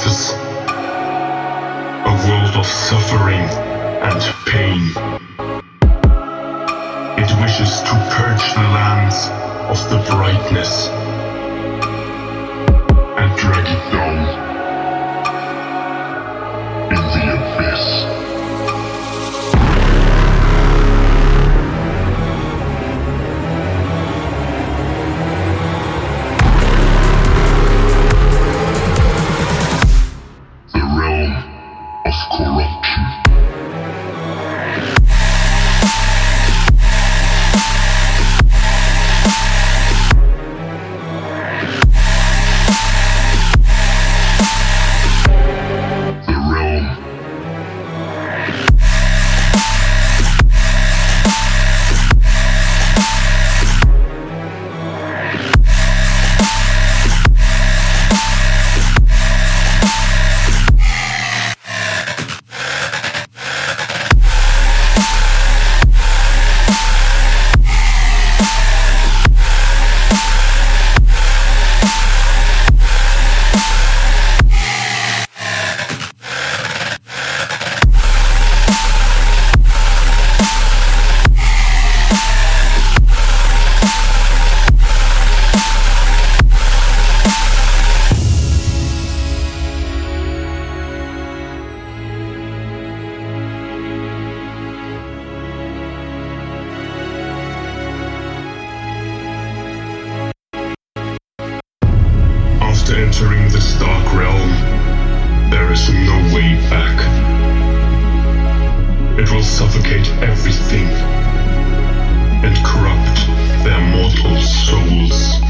surface. A world of suffering and pain. It wishes to purge the lands of the brightness and drag it down It will suffocate everything and corrupt their mortal souls.